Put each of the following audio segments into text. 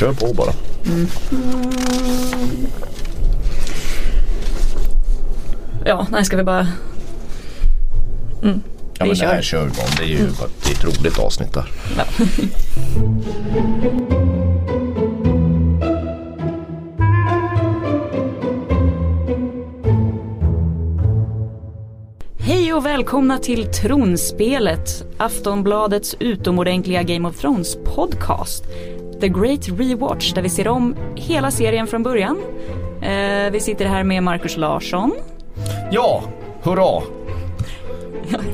Kör på bara. Ja, nej ska vi bara... Mm, Ja vi men det här kör. kör vi bara. Det är ju bara det är ett roligt avsnitt där. Ja. Hej och välkomna till Tronspelet, Aftonbladets utomordentliga Game of Thrones podcast. The Great Rewatch där vi ser om hela serien från början. Eh, vi sitter här med Markus Larsson. Ja, hurra!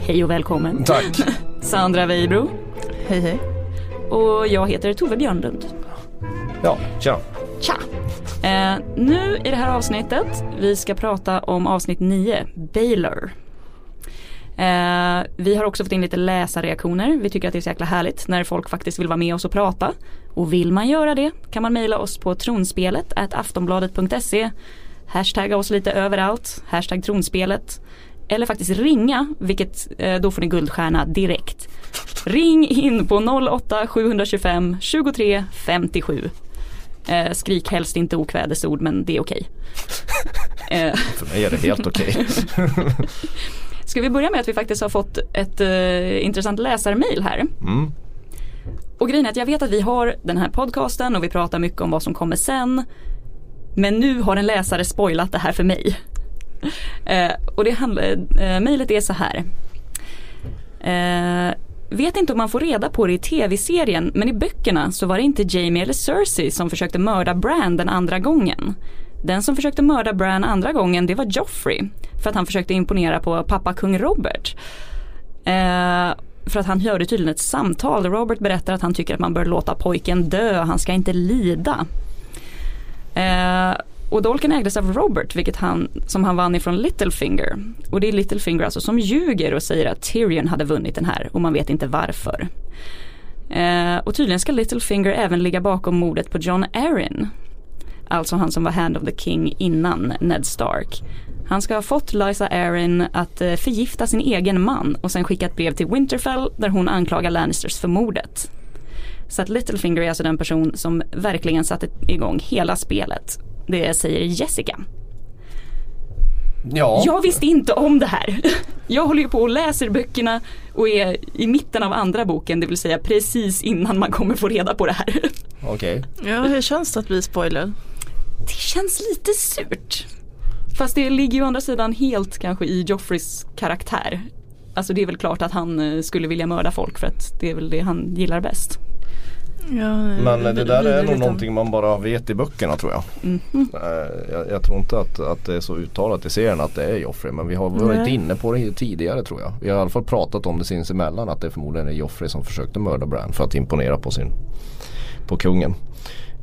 Hej och välkommen. Tack. Sandra Weibro. Hej hej. Och jag heter Tove Björnlund. Ja, tja. Tja! Eh, nu i det här avsnittet, vi ska prata om avsnitt 9, Baylor. Eh, vi har också fått in lite läsarreaktioner. Vi tycker att det är så jäkla härligt när folk faktiskt vill vara med oss och prata. Och vill man göra det kan man mejla oss på tronspelet aftonbladet.se Hashtagga oss lite överallt, hashtag tronspelet. Eller faktiskt ringa, vilket eh, då får ni guldstjärna direkt. Ring in på 08 725 23 57. Eh, skrik helst inte okvädesord men det är okej. Eh, För mig är det helt okej. ska vi börja med att vi faktiskt har fått ett eh, intressant läsarmail här. Mm. Och grejen är att jag vet att vi har den här podcasten och vi pratar mycket om vad som kommer sen. Men nu har en läsare spoilat det här för mig. Eh, och det handlar, eh, mejlet är så här. Eh, vet inte om man får reda på det i tv-serien men i böckerna så var det inte Jamie eller Cersei som försökte mörda Bran den andra gången. Den som försökte mörda Bran andra gången det var Joffrey. För att han försökte imponera på pappa kung Robert. Eh, för att han hörde tydligen ett samtal Robert berättar att han tycker att man bör låta pojken dö, han ska inte lida. Eh, och dolken ägdes av Robert, vilket han, som han vann ifrån Littlefinger. Och det är Littlefinger alltså som ljuger och säger att Tyrion hade vunnit den här och man vet inte varför. Eh, och tydligen ska Littlefinger även ligga bakom mordet på John Arryn. Alltså han som var Hand of the King innan Ned Stark. Han ska ha fått Lysa Arryn att eh, förgifta sin egen man och sen skicka ett brev till Winterfell där hon anklagar Lannisters för mordet. Så att Littlefinger är alltså den person som verkligen satte igång hela spelet. Det säger Jessica. Ja. Jag visste inte om det här. Jag håller ju på och läser böckerna och är i mitten av andra boken, det vill säga precis innan man kommer få reda på det här. Okej. Ja, hur känns det att bli spoilad? Det känns lite surt. Fast det ligger ju å andra sidan helt kanske i Joffreys karaktär. Alltså det är väl klart att han eh, skulle vilja mörda folk för att det är väl det han gillar bäst. Ja, Men det där är nog lite- någonting man bara vet i böckerna tror jag. Eh, Jag, jag tror inte att, att det är så uttalat i serien att det är Joffrey men vi har varit Nej. inne på det tidigare tror jag. Vi har i alla fall pratat om det sinsemellan att det förmodligen är Joffrey som försökte mörda Bran för att imponera på sin på kungen.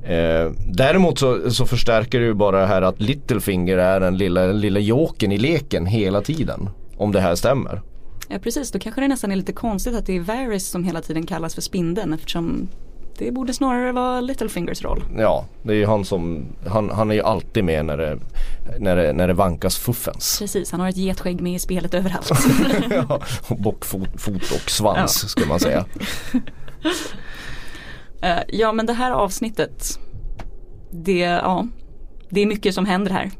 Eh, däremot så, så förstärker det ju bara det här att Littlefinger är den lilla, lilla joken i leken hela tiden. Om det här stämmer. Ja precis, då kanske det nästan är lite konstigt att det är Varys som hela tiden kallas för spindeln eftersom det borde snarare vara Littlefingers roll. Ja, det är ju han som, han, han är ju alltid med när det, när det, när det vankas fuffens. Precis, han har ett getskägg med i spelet överallt. ja, och bockfot fot och svans ska man säga. Eh, ja men det här avsnittet, det, ja, det är mycket som händer här.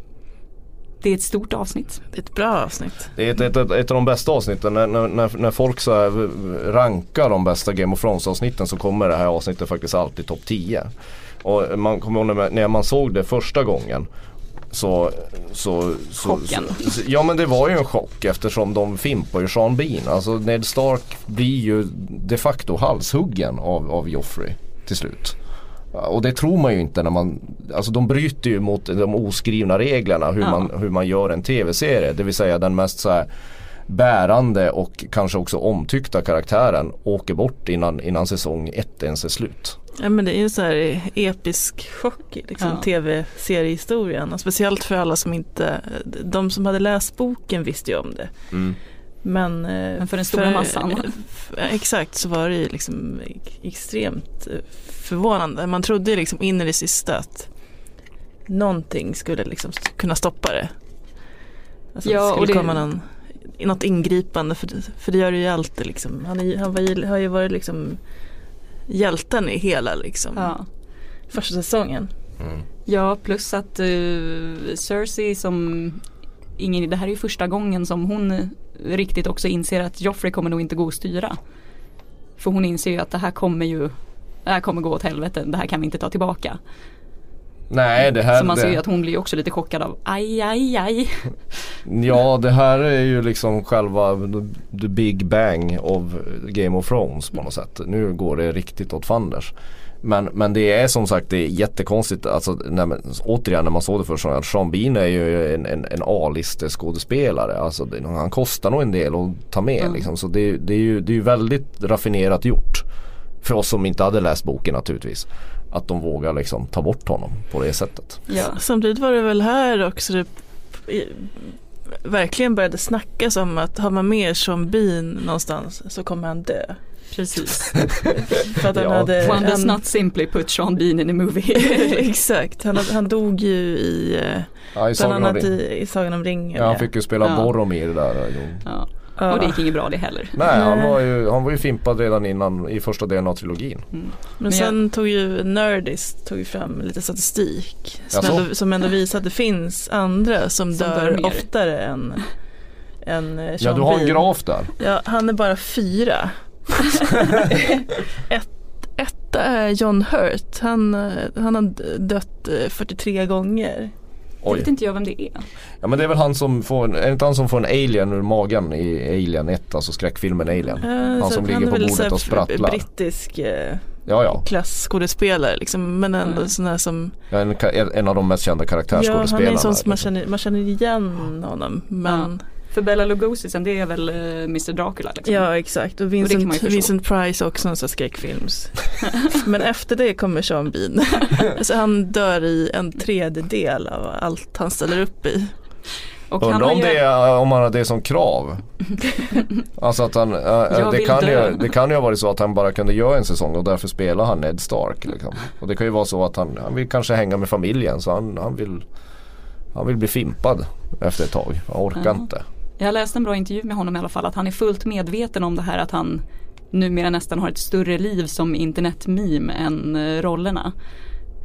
Det är ett stort avsnitt. Det är ett bra avsnitt. Det är ett, ett, ett, ett av de bästa avsnitten. När, när, när, folk så här rankar de bästa Game of Thrones avsnitten så kommer det här avsnittet faktiskt alltid topp 10. Och man kommer ihåg när, man såg det första gången så, så, så, Chocken. så Ja men det var ju en chock eftersom de fimpar ju Sean Bean. Alltså Ned Stark blir ju de facto halshuggen av, av Joffrey till slut. Och det tror man ju inte när man, alltså de bryter ju mot de oskrivna reglerna hur, Ja. man, hur man gör en tv-serie. Det vill säga den mest så här bärande och kanske också omtyckta karaktären åker bort innan, innan säsong ett ens är slut. Ja men det är ju så här episk chock i liksom, Ja. tv-seriehistorien. Speciellt för alla som inte, de som hade läst boken visste ju om det. Men, eh, Men för den stora massan. f- Exakt så var det ju liksom extremt eh, förvånande. Man trodde ju liksom in i det sista att någonting skulle liksom kunna stoppa det. Alltså Ja, det och skulle det- komma någon, något ingripande för, det- för det gör det ju alltid liksom. Han, är, han var, har ju varit liksom hjälten i hela liksom Ja. första säsongen. Mm. Ja, plus att uh, Cersei som ingen, det här är ju första gången som hon riktigt också inser att Joffrey kommer nog inte gå att styra. För hon inser ju att det här kommer ju det här kommer gå åt helvete, det här kan vi inte ta tillbaka. Nej det här Så man ser ju att hon blir också lite chockad av aj aj aj. Ja det här är ju liksom själva the- the big bang of Game of Thrones på något sätt. Nu går det riktigt åt fanders. Men, men det är som sagt det är jättekonstigt. Alltså, när man, återigen när man såg det först. att Sean Bean är ju en, en, en A-listeskådespelare. Alltså, det, han kostar nog en del att ta med. Mm. Liksom. Så det, det, är ju, det är ju väldigt raffinerat gjort. För oss som inte hade läst boken naturligtvis. Att de vågar liksom ta bort honom på det sättet. Ja. Samtidigt var det väl här också det verkligen började snackas om att har man med Sean Bean någonstans så kommer han dö. Precis. För att han Ja. hade, One does han, not simply put Sean Bean in a movie. Exakt, han, han dog ju i eh, Ja, i bland Sagan om annat Ring- i, i Sagan om ringen. Ja, han fick ju spela Ja. Boromir där. Ja. Ja. Och det gick inget bra det heller. Nej, han var, ju, han var ju fimpad redan innan i första delen av trilogin. Mm. Men sen tog ju Nerdist tog ju fram lite statistik som ändå, som ändå visar att det finns andra som, Som dör, dör oftare än, än eh, Ja, Sean du har en graf där. Ja, han är bara fyra. Ett, etta är John Hurt. Han, eh, han har dött eh, 43 gånger. Det Oj. vet inte jag vem det är. Ja men det är väl han som får, en- är det inte han som får en alien ur magen i Alien 1, alltså skräckfilmen Alien? Eh, så som ligger han är på bordet så här och sprattlar. Brittisk eh, Ja ja, klasskådespelare liksom. Men ändå Mm. sån här som Ja, en, en av de mest kända Ja, han är karaktärsskådespelarna. en sån som man liksom. känner, man känner igen honom. Men För Bella Lugosisen det är väl uh, Mr Dracula liksom. ja, exakt. Och Vincent, förstå. Vincent Price också en sån skräckfilms. men efter det kommer Sean Bean. alltså han dör i en tredjedel av allt han ställer upp i. Och Undrar om ju, det är, om han har det som krav. alltså att han, äh, det, kan dö. ju, det kan ju ha varit så att han bara kunde göra en säsong och därför spelar han Ned Stark. Liksom. Och det kan ju vara så att han, han vill kanske hänga med familjen så han, han vill han vill bli fimpad efter ett tag. Han orkar Ja. inte. Jag läste en bra intervju med honom i alla fall att han är fullt medveten om det här att han numera nästan har ett större liv som internetmeme än eh, rollerna.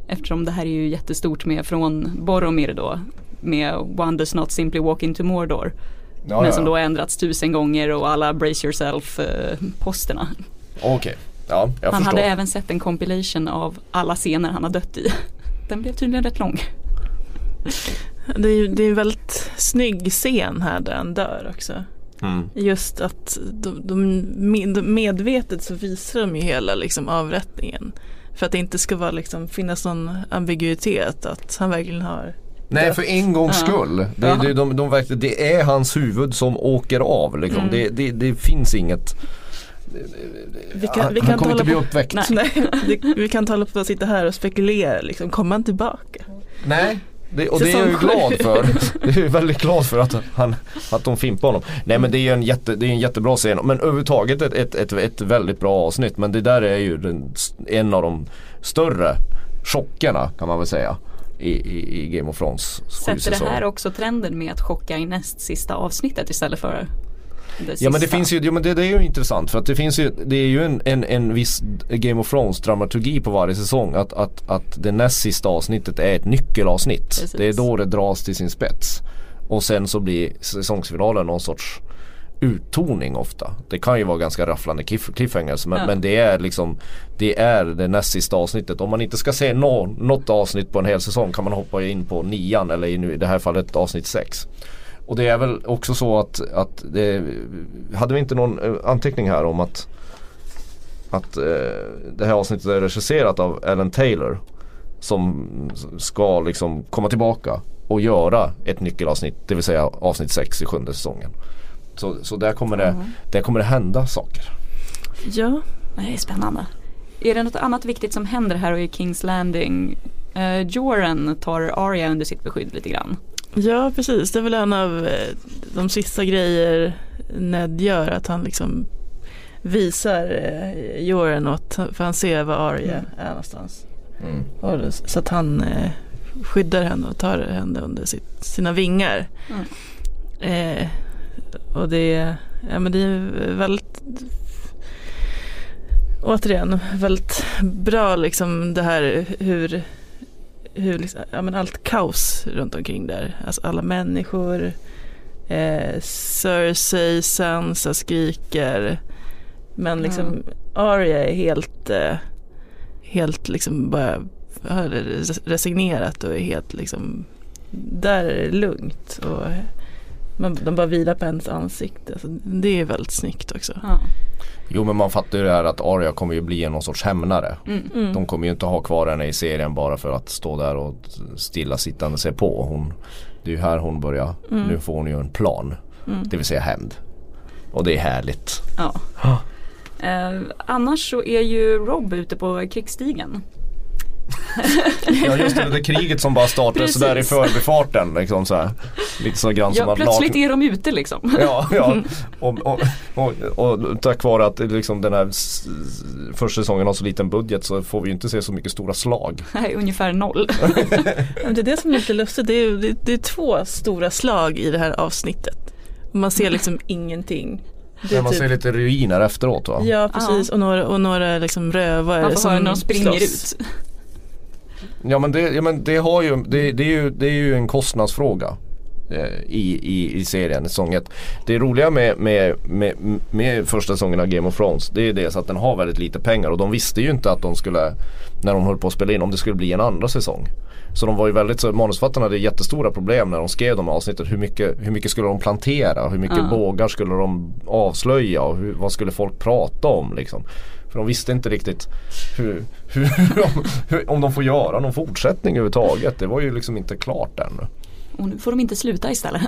Eftersom det här är ju jättestort med från Boromir då med One does not simply walk into Mordor. Ja, men som då har ändrats tusen gånger och alla brace yourself eh, posterna. Okej, ja jag han förstår. hade även sett en compilation av alla scener han har dött i. Den blev tydligen rätt lång. Det är, det är en väldigt snygg scen här där han dör också. Mm. Just att de, de, med- de medvetet så visar de ju hela liksom avrättningen. För att det inte ska vara liksom, finnas någon ambiguitet att han verkligen har Nej för en gångs Ja. skull. Det, Ja. det, de, de, verkligen- det är hans huvud som åker av. Liksom. Mm. Det, det, det finns inget Vi kan, han, vi han kan kommer inte bli på, uppväckt. Nej. nej, vi, vi kan inte hålla på att sitta här och spekulera liksom, kommer han tillbaka? Nej. Det, och det är jag ju glad för. Det är jag väldigt glad för att, han, att de fimpar honom. Nej men det är ju en, jätte, det är en jättebra scen. Men överhuvudtaget ett, ett, ett, ett väldigt bra avsnitt. Men det där är ju den, en av de större chockerna kan man väl säga. I, i, i Game of Thrones Sätter det här också trenden med att chocka i näst sista avsnittet istället för det Ja men det finns ju, ja, men det, det är ju intressant för att det finns ju, det är ju en, en, en viss Game of Thrones dramaturgi på varje säsong att, att, att det näst sista avsnittet är ett nyckelavsnitt. Precis. Det är då det dras till sin spets. Och sen så blir säsongsfinalen någon sorts uttoning ofta. Det kan ju vara ganska rafflande cliff, cliffhangers men, Ja. men det är liksom Det är det näst sista avsnittet. Om man inte ska se nå, något avsnitt på en hel säsong kan man hoppa in på nian eller i det här fallet avsnitt sex. Och det är väl också så att, att det, hade vi inte någon eh, anteckning här om att att eh, det här avsnittet är regisserat av Alan Taylor som ska liksom komma tillbaka och göra ett nyckelavsnitt, det vill säga avsnitt 6 i sjunde säsongen. Så, så där, kommer det, Ja. där kommer det hända saker. Ja, Det är spännande. Är det något annat viktigt som händer här och i Kings Landing? Uh, Joran tar Arya under sitt beskydd lite grann. Ja precis. Det är väl en av eh, de sista grejer Ned gör att han liksom visar eh, Joran åt, för han ser var Arya Mm. är någonstans. Mm. Så att han eh, skyddar henne och tar henne under sitt, sina vingar. Mm. Eh, och det, ja, men det är väldigt återigen väldigt bra liksom det här hur, hur liksom, ja, men allt kaos runt omkring där. Alltså alla människor, eh, Cersei, Sansa skriker. Men liksom Arya är helt, eh, helt liksom bara resignerat och är helt liksom, där är det lugnt. Och man, de bara vilar på ens ansikte. Alltså, det är väldigt snyggt också. Ja. Jo men man fattar ju det här att Arya kommer ju bli någon sorts hämnare. Mm. Mm. De kommer ju inte ha kvar henne i serien bara för att stå där och stillasittande se på. Hon, det är ju här hon börjar. Mm. Nu får hon ju en plan. Mm. Det vill säga hämnd. Och det är härligt. Ja. Eh, annars så är ju Rob ute på krigsstigen. Ja just det, det där kriget som bara startade sådär i förbifarten. Liksom så här. Lite så grann som Ja, att plötsligt lag- är de ute liksom. Ja, ja. Och, och, och, och tack vare att liksom den här första säsongen har så liten budget så får vi ju inte se så mycket stora slag. Nej, ungefär noll. Det är det som är lite lustigt. Det är, det, det är två stora slag i det här avsnittet. Man ser liksom ingenting. Det man typ- ser lite ruiner efteråt va? Ja precis och några, och några liksom rövare Man får som höra när de springer slåss. ut. Ja men det, ja, men det, har ju, det, det, är ju, det är ju en kostnadsfråga. eh, I, i, i serien, säsong ett. Det roliga med, med, med, med första säsongen av Game of Thrones det är det så att den har väldigt lite pengar och de visste ju inte att de skulle när de höll på att spela in om det skulle bli en andra säsong. Så de var ju väldigt, så manusförfattarna hade jättestora problem när de skrev de här avsnitten. Hur mycket, hur mycket skulle de plantera? Hur mycket Ja. bågar skulle de avslöja? Och hur, vad skulle folk prata om liksom? För de visste inte riktigt hur, hur, om, hur, om de får göra någon fortsättning överhuvudtaget. Det var ju liksom inte klart än. Och nu får de inte sluta istället.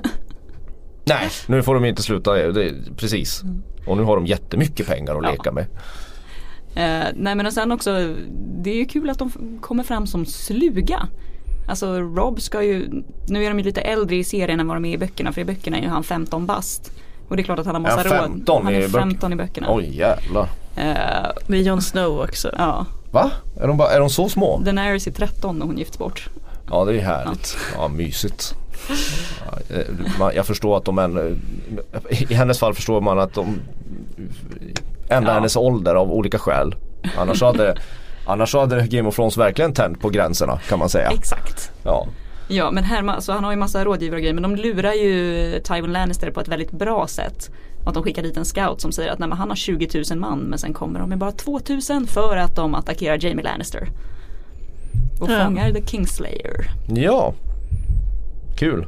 Nej, nu får de inte sluta. Det, precis. Och nu har de jättemycket pengar att Ja. leka med. Eh, nej men och sen också, det är ju kul att de kommer fram som sluga. Alltså Rob ska ju, nu är de ju lite äldre i serien än vad de är i böckerna för i böckerna är ju han 15 bast. Och det är klart att han har massa Är han råd. 15 Han är böcker? 15 i böckerna. Oj jävlar. Eh, Det är Jon Snow också. ja, Va? Är de, bara, är de så små? Daenerys är 13 när hon gifts bort. Ja det är härligt. Ja, mysigt. Ja, eh, man, jag förstår att de än, i hennes fall förstår man att de ändrar Ja. hennes ålder av olika skäl. Annars hade, annars hade Game of Thrones verkligen tänt på gränserna kan man säga. Exakt. Ja. Ja men här, alltså, han har ju massa rådgivare och grejer men de lurar ju Tywin Lannister på ett väldigt bra sätt. Att de skickar dit en scout som säger att nej, men han har 20 000 man men sen kommer de med bara 2 000 för att de attackerar Jamie Lannister. Och Ja. fångar The Kingslayer. ja. Kul.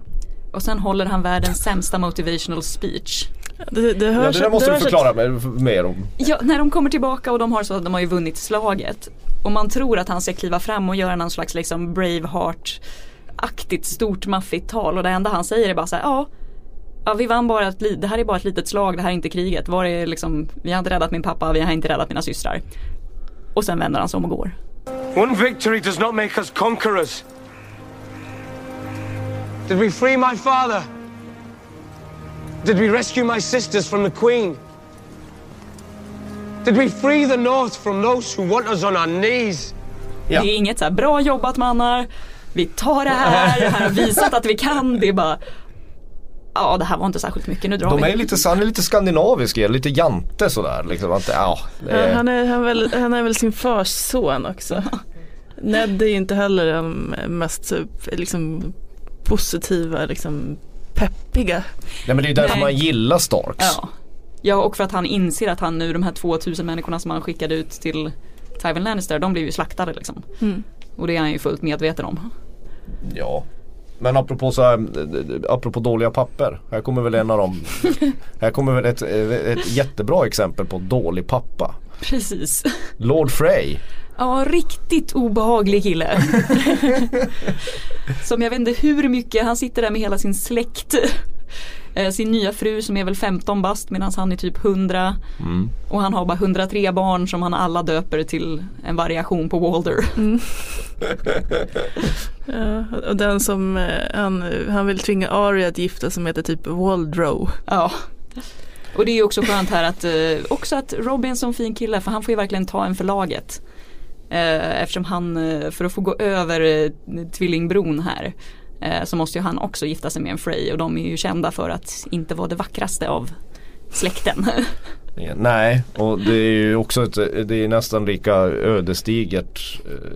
Och sen håller han världens sämsta motivational speech. Det, det Ja, hörs, det där måste det du förklara mig mer om. Ja, när de kommer tillbaka och de har så att de har ju vunnit slaget. Och man tror att han ska kliva fram och göra någon slags liksom Braveheart-aktigt stort maffigt tal och det enda han säger är bara så här, ja Ja vi vann bara ett, det här är bara ett litet slag, det här är inte kriget. Var är liksom, vi har inte räddat min pappa, vi har inte räddat mina systrar. Och sen vänder han sig om och går. One victory does not make us conquerors. Did we free my father? Did we rescue my sisters from the Queen? Did we free the North from those who want us on our knees? Ja. Det är inget så här, bra jobbat mannar, vi tar det här, det här har visat att vi kan. Det är bara, ja det här var inte särskilt mycket, nu drar De vi. är lite, han är lite skandinavisk, lite jante sådär. Liksom, att, ja, det Ja, är, han, är, han, väl, han är väl sin fars son också. Ned är ju inte heller den mest liksom, positiva, liksom, peppiga. nej, men det är därför Nej. man gillar Starks. Ja. ja, och för att han inser att han nu, de här 2000 människorna som han skickade ut till Tywin Lannister, de blev ju slaktade liksom. Mm. Och det är han ju fullt medveten om. Ja. Men apropå, så här, apropå dåliga papper. Här kommer väl en av dem. här kommer väl ett, ett jättebra exempel på dålig pappa. Precis. Lord Frey. Ja, riktigt obehaglig kille. som jag vet inte hur mycket, han sitter där med hela sin släkt. Eh, Sin nya fru som är väl 15 bast medan han är typ 100. Mm. Och han har bara 103 barn som han alla döper till en variation på Walder. Ja, och den som eh, han, han vill tvinga Arya att gifta som heter typ Waldrow. Ja. Och det är ju också skönt här att eh, också att Robin är en sån fin kille för han får ju verkligen ta en för laget. Eh, eftersom han, eh, för att få gå över eh, tvillingbron här så måste ju han också gifta sig med en Frey och de är ju kända för att inte vara det vackraste av släkten. Nej, och det är ju också ett, det är nästan lika ödesdigert. Eh,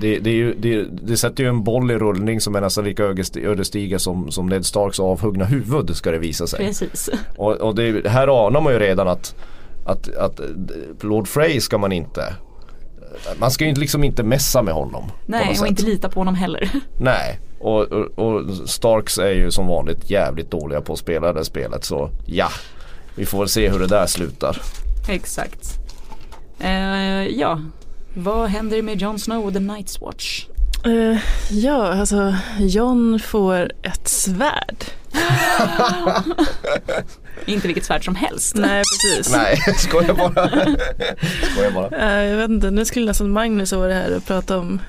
det, det, är ju, det, det sätter ju en boll i rullning som är nästan lika ödesdiger som, som Ned Starks avhuggna huvud ska det visa sig. Precis. Och, och det, här anar man ju redan att, att, att Lord Frey ska man inte man ska ju liksom inte messa med honom. Nej och sätt. inte lita på honom heller. Nej och, och, och, Starks är ju som vanligt jävligt dåliga på att spela det spelet så ja vi får väl se hur det där slutar. Exakt. Uh, ja, vad händer med Jon Snow och The Night's Watch? Uh, ja, alltså Jon får ett svärd. inte vilket svärd som helst. Nej precis. Nej, skojar bara. skojar bara. Uh, jag vet inte, nu skulle nästan Magnus vara här och prata om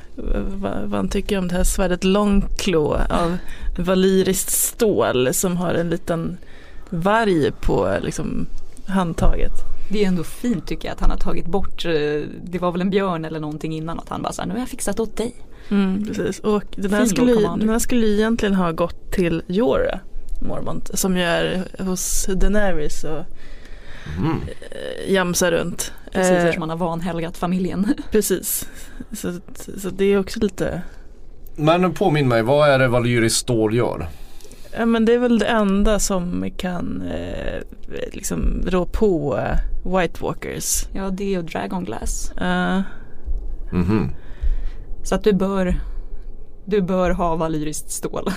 vad, vad han tycker om det här svärdet Långklå av valyriskt stål som har en liten varg på liksom, handtaget. Det är ändå fint tycker jag att han har tagit bort, eh, det var väl en björn eller någonting innan att han bara sa nu har jag fixat åt dig. Mm, precis och den här, skulle, den här skulle egentligen ha gått till Jorah Mormont som ju är hos Daenerys och mm. jamsar runt. Precis eh, eftersom han har vanhelgat familjen. Precis, så, så det är också lite Men påminn mig, vad är det Valyris stål gör? Ja men det är väl det enda som kan eh, liksom rå på White Walkers. Ja det är Dragon Glass. Uh. Mm -hmm. Så att du bör du bör ha valyriskt stål.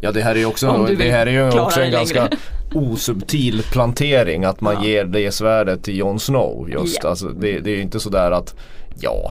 Ja det här är ju också, det här är ju också en ganska osubtil plantering att man ja. ger det svärdet till Jon Snow just. Ja. Alltså, det, det är ju inte sådär att ja.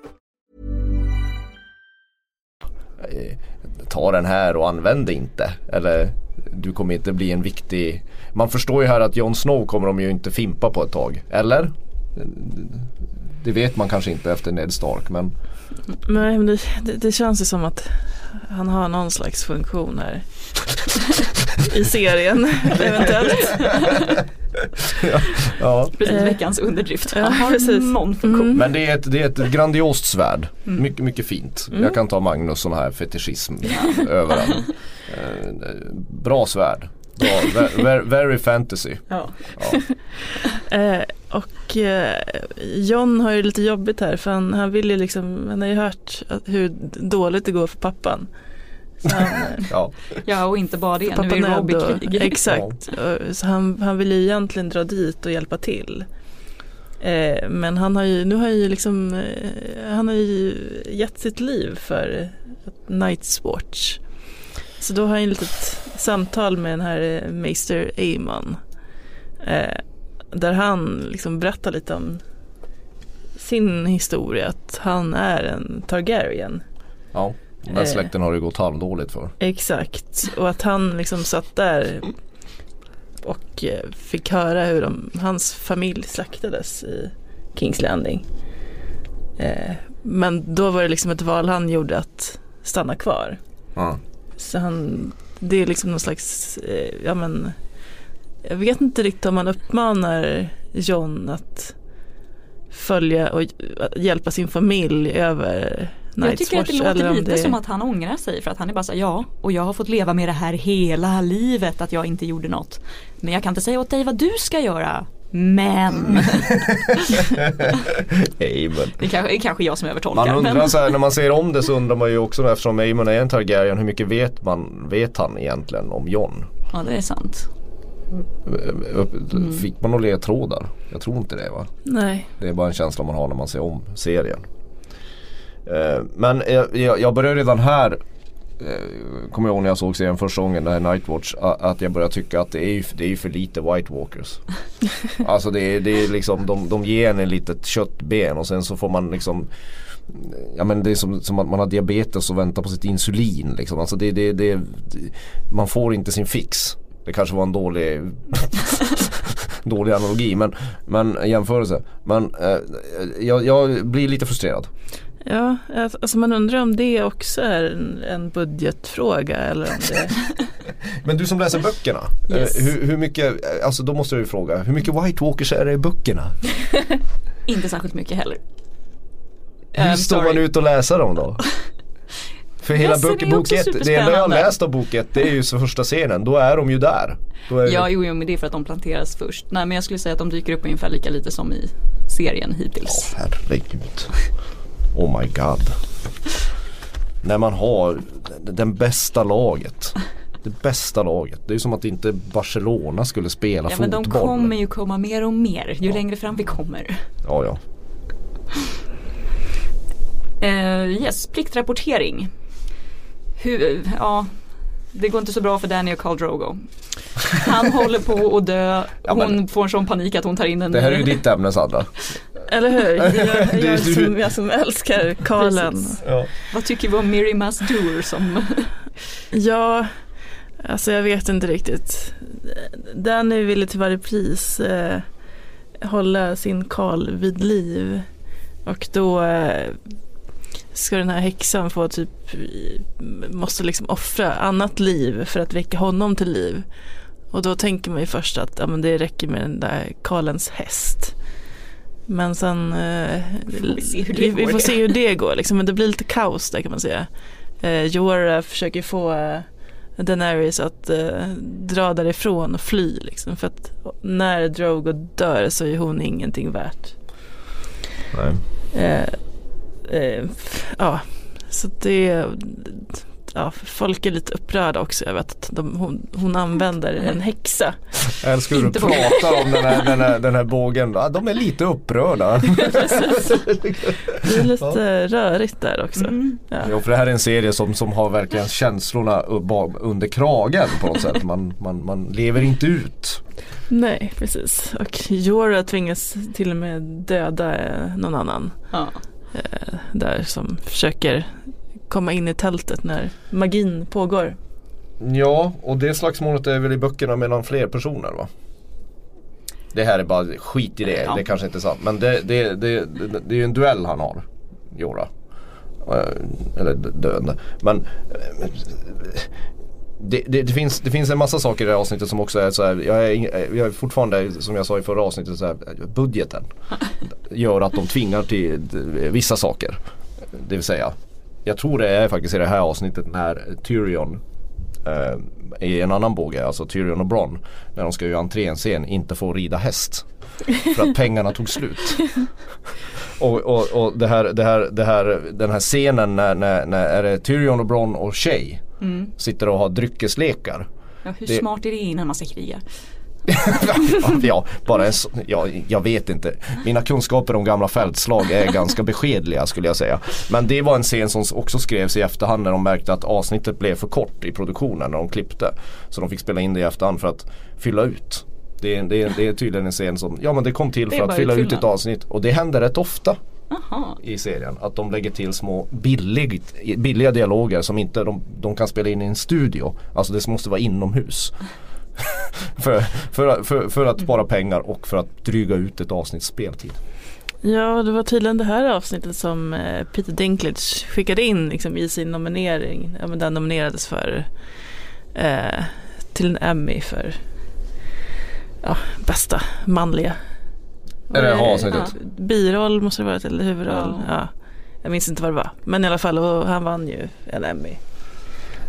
ta den här och använd det inte. Eller du kommer inte bli en viktig... Man förstår ju här att Jon Snow kommer de ju inte fimpa på ett tag. Eller? Det vet man kanske inte efter Ned Stark men... Nej men det, det, det känns ju som att han har någon slags funktion här. I serien eventuellt. ja, ja. Precis, eh, veckans underdrift. Han har precis. någon funktion. Mm. Men det är ett, det är ett grandiost svärd. Mm. Mycket, mycket fint. Mm. Jag kan ta Magnus sån här fetischism över den. Eh, bra svärd. Bra, very, very fantasy. Ja. ja. eh, och eh, John har ju lite jobbigt här för han, han vill ju liksom, han har ju hört hur dåligt det går för pappan. Han, ja. ja och inte bara det, nu är Rob i krig. Exakt, ja. så han, han vill ju egentligen dra dit och hjälpa till. Eh, men han har ju, nu har ju liksom, eh, han har ju gett sitt liv för Night's Watch. Så då har jag ett litet samtal med den här eh, Meister Amon. Eh, där han liksom berättar lite om sin historia. Att han är en Targaryen. Ja, den släkten har det gått halvdåligt för. Exakt, och att han liksom satt där och eh, fick höra hur de, hans familj slaktades i Kings Landing. Eh, men då var det liksom ett val han gjorde att stanna kvar. Ja. Så han, det är liksom någon slags, eh, ja men, jag vet inte riktigt om man uppmanar John att följa och hjälpa sin familj över Jag tycker att det låter lite det... som att han ångrar sig för att han är bara så ja och jag har fått leva med det här hela livet att jag inte gjorde något. Men jag kan inte säga åt dig vad du ska göra. Men. Amen. Det kanske, är kanske jag som övertolkar. Man undrar men... så här, när man ser om det så undrar man ju också eftersom Aemon är en Targaryen hur mycket vet, man, vet han egentligen om Jon? Ja det är sant. Mm. Fick man några ledtrådar? Jag tror inte det va? Nej. Det är bara en känsla man har när man ser om serien. Eh, men jag, börjar redan här Eh, kommer jag ihåg när jag såg serien första gången, det här Nightwatch, att jag började tycka att det är, det är för lite White Walkers. alltså det är, det är liksom, de, de ger en ett litet köttben och sen så får man liksom Ja men det är som, som att man har diabetes och väntar på sitt insulin liksom. Alltså det, det, det, man får inte sin fix. Det kanske var en dålig dålig analogi men, men jämförelse. Men eh, jag, jag blir lite frustrerad. Ja, alltså man undrar om det också är en, en budgetfråga eller om det Men du som läser böckerna, Yes. eh, hur, hur mycket, eh, alltså då måste jag ju fråga, hur mycket White Walkers är det i böckerna? Inte särskilt mycket heller. Hur I'm står sorry. man ut och läsa dem då? För hela Ledsen bok, är bok ett, det enda jag har läst av bok ett det är ju så första scenen, då är de ju där. Då är Ja, jo, jo, men det är för att de planteras först. Nej, men jag skulle säga att de dyker upp ungefär lika lite som i serien hittills. Herregud. Oh my god. När man har den bästa laget. Det bästa laget. Det är som att inte Barcelona skulle spela Ja, men fotboll. de kommer ju komma mer och mer ju längre fram vi kommer. Ja, ja. Uh, yes, pliktrapportering. Hur, ja, det går inte så bra för Danny och Carl Drogo. Han håller på att dö, Ja, hon men- får en sån panik att hon tar in en Det här är ju ditt ämne Sandra. Eller hur? Jag, jag, som, jag som älskar Karlen. Ja. Vad tycker vi om Miri Masdur som Ja, alltså jag vet inte riktigt. Danny ville till varje pris eh, hålla sin Karl vid liv. Och då eh, ska den här häxan få typ, måste liksom offra annat liv för att väcka honom till liv. Och då tänker man ju först att ja, men det räcker med den där Karlens häst. Men sen eh, vi se vi, vi får se hur det går liksom. Men det blir lite kaos där kan man säga. Eh, Jorah försöker få eh, Daenerys att eh, dra därifrån och fly liksom. För att när Drogo dör så är hon ingenting värt. Nej. Eh, eh, ja, så det Ja, folk är lite upprörda också över att de, hon, hon använder en häxa. Jag älskar hur du pratar om den här, den, här, den här bågen. Ja, De är lite upprörda. Det är lite rörigt där också. Mm. Ja. Jo, för det här är en serie som, som har verkligen känslorna under kragen på något sätt. Man, man, man lever inte ut. Nej, precis. Och Jorah tvingas till och med döda någon annan. ja. eh, där som försöker komma in i tältet när magin pågår. Ja, och det slagsmålet är väl i böckerna mellan fler personer va? Det här är bara skit i det, Ja. det kanske inte är sant. Men det, det, det, det, det är ju en duell han har, Jorah. Eh, Eller döende. Men eh, det, det, det, finns, det finns en massa saker i det här avsnittet som också är så här, jag är, ing- jag är fortfarande som jag sa i förra avsnittet så här, budgeten gör att de tvingar till vissa saker. Det vill säga, jag tror det är faktiskt i det här avsnittet när Tyrion eh, i en annan båge, alltså Tyrion och Bronn, när de ska göra entré i en scen, inte får rida häst. För att pengarna tog slut. Och, och, och det här, det här, det här, den här scenen när, när, när är det Tyrion och Bronn och Shay sitter och har dryckeslekar. ja, hur Det- smart är det innan man ska kriga? Ja, bara en, ja, jag vet inte. Mina kunskaper om gamla fältslag är ganska beskedliga skulle jag säga. Men det var en scen som också skrevs i efterhand när de märkte att avsnittet blev för kort i produktionen när de klippte. Så de fick spela in det i efterhand för att fylla ut. Det är, det är, det är tydligen en scen som, ja men det kom till Det för att fylla ut ett avsnitt. Och det händer rätt ofta Jaha, i serien. Att de lägger till små billigt, billiga dialoger som inte de, de kan spela in i en studio. Alltså det måste vara inomhus. för, för, för, för att spara pengar och för att dryga ut ett avsnitts speltid. Ja, det var tydligen det här avsnittet som eh, Peter Dinklage skickade in liksom, i sin nominering. Ja, men den nominerades för eh, till en Emmy för ja, bästa manliga. Är det avsnittet? Biroll måste det varit eller huvudroll. Ja. Ja. Jag minns inte vad det var. Men i alla fall, och han vann ju en Emmy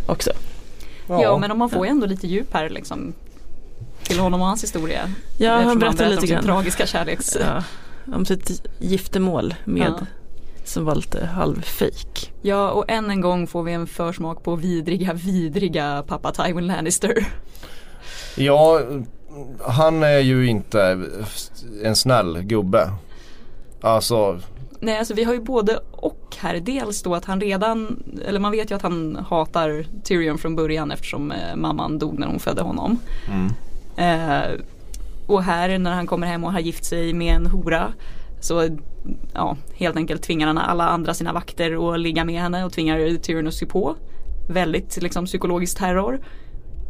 också. ja. men om man får ju ändå lite djup här liksom till honom och hans historia. Ja, han berättar lite om sin grann. tragiska kärleks... Ja, om sitt giftermål med Ja. som var lite halvfejk. Ja, och än en gång får vi en försmak på vidriga, vidriga pappa Tywin Lannister. Ja, han är ju inte en snäll gubbe. Alltså, Nej, alltså vi har ju både och här. Dels då att han redan, eller man vet ju att han hatar Tyrion från början eftersom eh, mamman dog när hon födde honom. Eh, och här när han kommer hem och har gift sig med en hora så ja, helt enkelt tvingar han alla andra sina vakter att ligga med henne och tvingar Tyrion att sy på. Väldigt liksom psykologisk terror.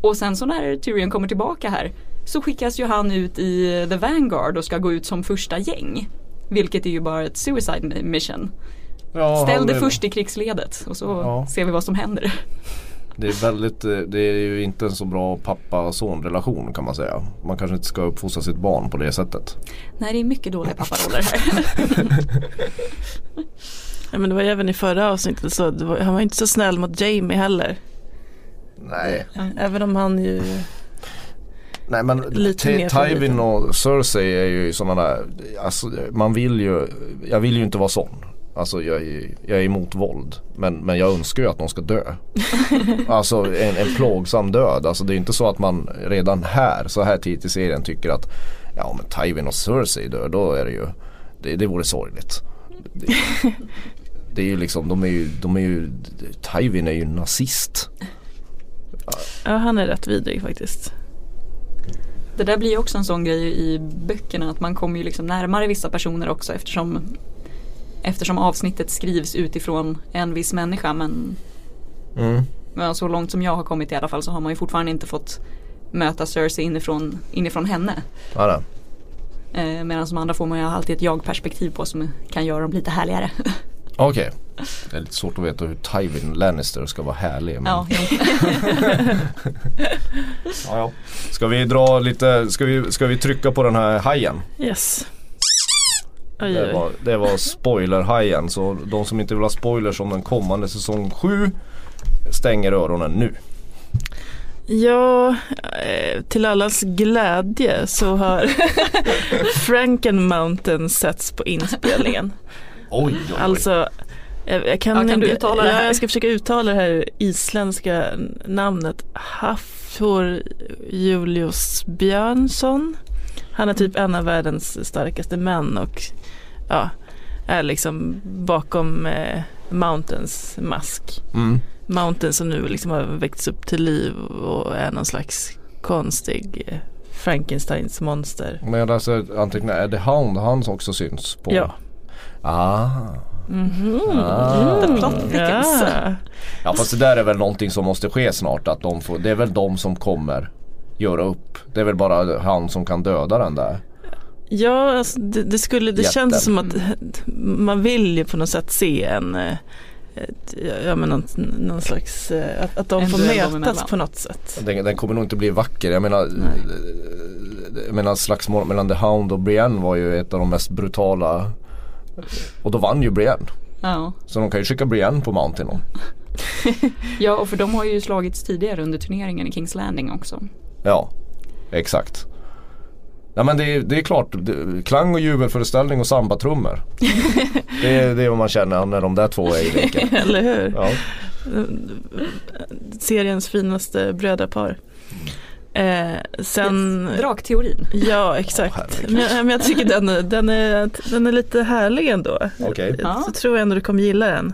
Och sen så när Tyrion kommer tillbaka här så skickas ju han ut i The Vanguard och ska gå ut som första gäng. Vilket är ju bara ett suicide mission. Ja, Ställ dig först i krigsledet och så Ja. ser vi vad som händer. Det är väldigt, eh, det är ju inte en så bra pappa-son relation kan man säga. Man kanske inte ska uppfostra sitt barn på det sättet. Nej det är mycket dåliga papparoller här. Ja, men det var ju även i förra avsnittet så det var, han var inte så snäll mot Jamie heller. Nej. Även om han ju Nej men Tywin och Cersei är ju sådana där, alltså man vill ju, jag vill ju inte vara sån. Alltså jag är, jag är emot våld. Men, men jag önskar ju att de ska dö. alltså en, en plågsam död. Alltså det är inte så att man redan här, så här tidigt i serien tycker att ja men Tywin och Cersei dör, då är det ju, det, det vore sorgligt. Det, det är ju liksom, de är ju, de är ju, Tywin är ju nazist. Ja han är rätt vidrig faktiskt. Det där blir ju också en sån grej i böckerna att man kommer ju liksom närmare vissa personer också eftersom Eftersom avsnittet skrivs utifrån en viss människa men, Mm. men så långt som jag har kommit i alla fall så har man ju fortfarande inte fått möta Cersei inifrån, inifrån henne. Ja. Eh, Medan de andra får man ju alltid ett jag-perspektiv på som kan göra dem lite härligare. Okej. Det är lite svårt att veta hur Tywin Lannister ska vara härlig. Men... Ja, ja. Ska vi dra lite, ska vi, ska vi trycka på den här hajen? Yes. Oj, Det var, det var spoilerhajen så de som inte vill ha spoilers om den kommande säsong 7 stänger öronen nu. Ja, eh, till allas glädje så har Franken Mountain setts på inspelningen. Oj, oj, oj. Alltså, jag, jag kan, Ja, kan inte, du uttala det ja, här? jag ska försöka uttala det här isländska namnet. Hafthor Julius Björnsson. Han är typ en av världens starkaste män och ja, är liksom bakom eh, Mountains mask. Mm. Mountain som nu liksom har väckts upp till liv och är någon slags konstig eh, Frankensteins monster. Men jag läser anteckningar, är det Hound han som också syns? På? Ja. Ah. Mhm. Ah. Ja. Ja fast det där är väl någonting som måste ske snart. Att de får, det är väl de som kommer göra upp. Det är väl bara han som kan döda den där. Ja, alltså det, det skulle, det Jätten. känns som att man vill ju på något sätt se en, eh, ja men någon, någon slags, eh, att, att de En får mötas på något sätt. Den, den kommer nog inte bli vacker. Jag menar, jag menar slagsmålet mellan The Hound och Brienne var ju ett av de mest brutala. Och då vann ju Brienne. Ja. Så de kan ju skicka Brienne på Mountain. ja, och för de har ju slagits tidigare under turneringen i Kings Landing också. Ja, exakt. Ja men det är, det är klart, det, klang och jubelföreställning och sambatrummor. det, är, det är vad man känner när de där två är i leken. Eller hur? Ja. Seriens finaste brödrapar. Eh, sen, Drakteorin. ja exakt. Herregud. men, jag- men jag tycker den, den, är, den är lite härlig ändå. Okej. Ja. Så tror jag ändå du kommer gilla den.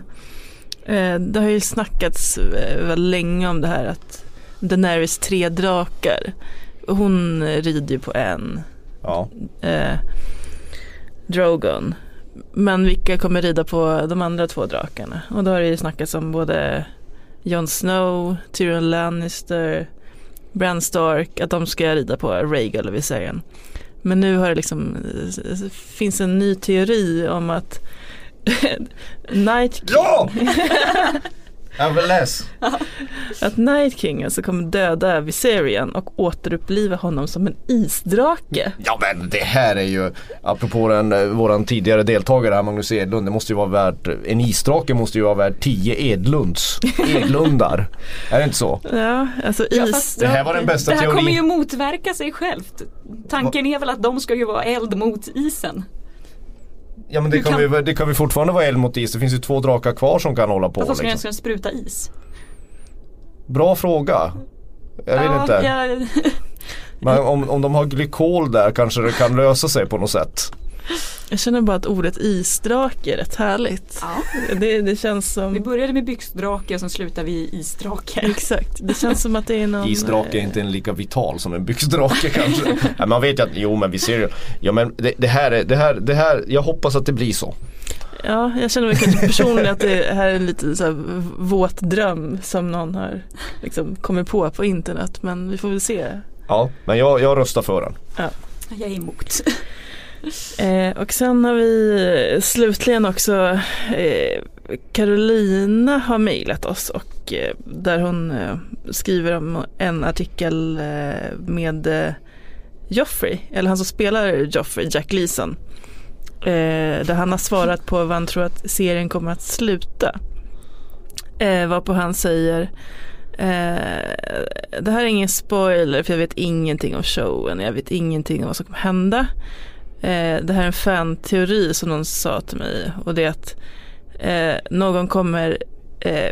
Eh, det har ju snackats eh, väldigt länge om det här att Daenerys tre drakar. Hon rider ju på en Ja. eh, Drogon. Men vilka kommer rida på de andra två drakarna? Och då har det ju snackats om både Jon Snow, Tyrion Lannister, Bran Stark, att de ska rida på Rhaegal Viserion. Men nu har det liksom, eh, finns en ny teori om att Night King, Ja! Läs. att Night King alltså kommer döda Viserion och återuppliva honom som en isdrake. Ja men det här är ju, apropå den, eh, våran tidigare deltagare här Magnus Edlund, det måste ju vara värt, en isdrake måste ju vara värd 10 Edlunds, Edlundar. är det inte så? Ja, alltså Ja, is. fast- Det här var den bästa Det här kommer ju teorin. motverka sig självt. Tanken är väl att de ska ju vara eld mot isen. Ja men det kan, kan- vi, det kan vi fortfarande vara eld mot is, det finns ju två drakar kvar som kan hålla på. De ska Liksom. liksom spruta is. Bra fråga. Jag vet ja, inte. Jag, Men om, om de har glykol där kanske det kan lösa sig på något sätt. Jag känner bara att ordet isdrake är rätt härligt. Ja. Det, det känns som... Vi började med byxdrake och sen slutar vi i isdrake. Exakt, det känns som att det är någon... Isdrake är inte en lika vital som en byxdrake kanske. Nej, man vet ju att, jo men vi ser ju, ja men det, det, här är, det här, det här, jag hoppas att det blir så. Ja, jag känner väl kanske personligen att det här är en liten så här våt dröm som någon har liksom kommit på på internet. Men vi får väl se. Ja, men jag, jag röstar för den. Jag är emot. Eh, och sen har vi slutligen också eh, Carolina har mejlat oss och eh, där hon eh, skriver om en artikel eh, med eh, Joffrey, eller han som spelar Joffrey, Jack Leeson. Där han har svarat på vad han tror att serien kommer att sluta. Eh, varpå han säger Det här är ingen spoiler för jag vet ingenting om showen, jag vet ingenting om vad som kommer hända. Eh, det här är en fan-teori som någon sa till mig och det är att eh, någon kommer eh,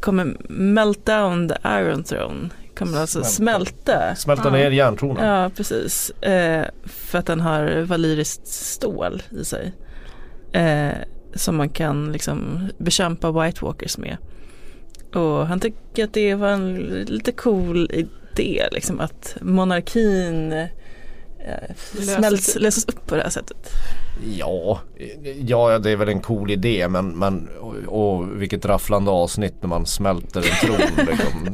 kommer melt down the iron throne. Kommer alltså smälta. Smälta ner järntronen. Ja precis. Eh, för att den har valyriskt stål i sig. Eh, som man kan liksom bekämpa White Walkers med. Och han tycker att det var en lite cool idé liksom att monarkin eh, smälts, löses upp på det här sättet. Ja, ja det är väl en cool idé men, men och, och vilket rafflande avsnitt när man smälter en tron. liksom.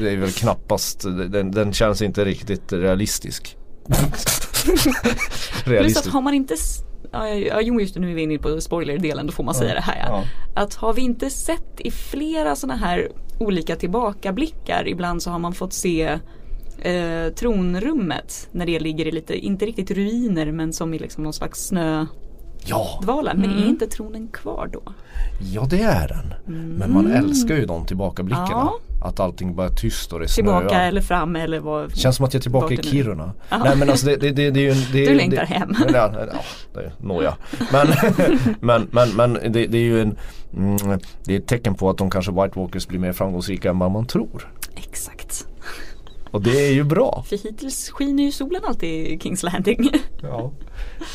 Det är väl knappast, den, den känns inte riktigt realistisk. Plus att har man inte ja, jo just det, nu är vi inne på spoilerdelen, då får man säga det här ja. Att har vi inte sett i flera sådana här olika tillbakablickar, ibland så har man fått se eh, tronrummet när det ligger i lite, inte riktigt ruiner men som i liksom någon slags snödvala. Ja, Men är inte tronen kvar då? ja det är den. Men man älskar ju de tillbakablickarna. Ja. Att allting bara är tyst och det Tillbaka snöar. eller fram eller vad? Känns som att jag är tillbaka i? Kiruna. Nej men alltså det, det, det, det är ju en, det, Du längtar det, hem. Men, ja, ja, nåja. Men, men, men, men det, det är ju en mm, Det är ett tecken på att de kanske White Walkers blir mer framgångsrika än vad man tror. Exakt. Och det är ju bra. För hittills skiner ju solen alltid i Kings Landing. Ja.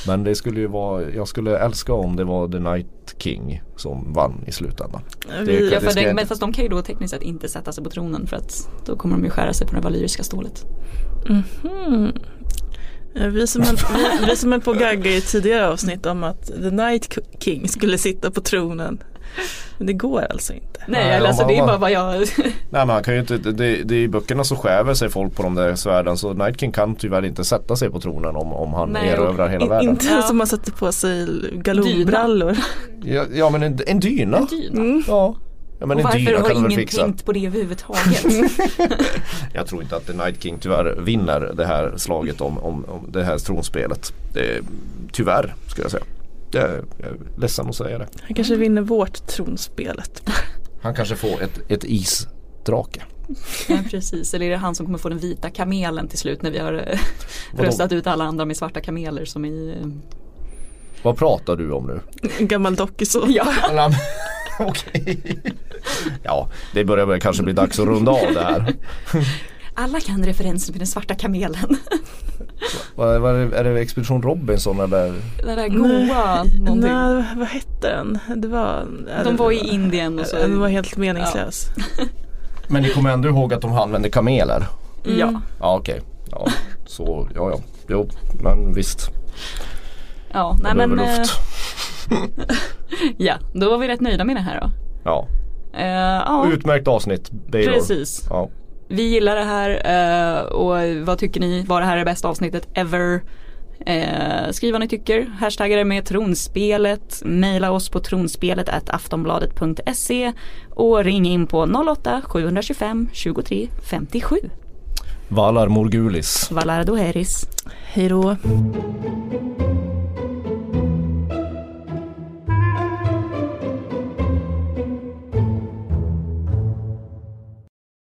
Men det skulle ju vara, jag skulle älska om det var The Night King som vann i slutändan. Det, Vi- Ja, det för det, men fast de kan ju då tekniskt sett inte sätta sig på tronen för att då kommer de ju skära sig på det valyriska stålet. Eh, Vi som, höll, vi, vi som höll på att gagga i tidigare avsnitt om att The Night King skulle sitta på tronen. Men det går alltså inte. Nej, Nej, eller alltså om det är bara vad jag... Nej men man kan ju inte, det, det, är i böckerna så skär sig folk på de där svärden så Night King kan tyvärr inte sätta sig på tronen om, om han Nej, erövrar hela In, världen. inte Ja. som man sätter på sig galonbrallor. Ja, ja men en, en dyna. En dyna. Mm. Ja. ja men Och varför dyna har kan de väl ingen fixa. tänkt på det överhuvudtaget? Jag tror inte att The Night King tyvärr vinner det här slaget om, om, om det här tronspelet. Det, tyvärr skulle jag säga. Jag är ledsen att säga det. Han kanske vinner vårt tronspelet. Han kanske får ett, ett isdrake. ja, precis, eller är det han som kommer få den vita kamelen till slut när vi har eh, Vadå? röstat ut alla andra med svarta kameler som i... eh, Vad pratar du om nu? En gammal dokusåpa. Ja, Okej. Ja, det börjar väl kanske bli dags att runda av det här. alla kan referenser med den svarta kamelen. Vad, vad är, det, är det Expedition Robinson eller? Den där goa någonting. Nej, vad hette den? Det var, De var i Indien och så. Den var helt meningslös. Men ni kommer ändå ihåg att de använde kameler? Ja. Ja okej. Ja, så ja ja. Jo, men visst. Ja, nej men eh, luft. ja, då var vi rätt nöjda med det här då. Ja. Eh, ja, Utmärkt avsnitt. Baylor. precis. Ja. Vi gillar det här eh, och vad tycker ni? Var det här det bästa avsnittet ever? Eh, skriv vad ni tycker. Hashtagga det med tronspelet. Maila oss på tronspelet at aftonbladet.se och ring in på 08-725 23 57. Valar Morgulis. Valardo Heris. Hej då.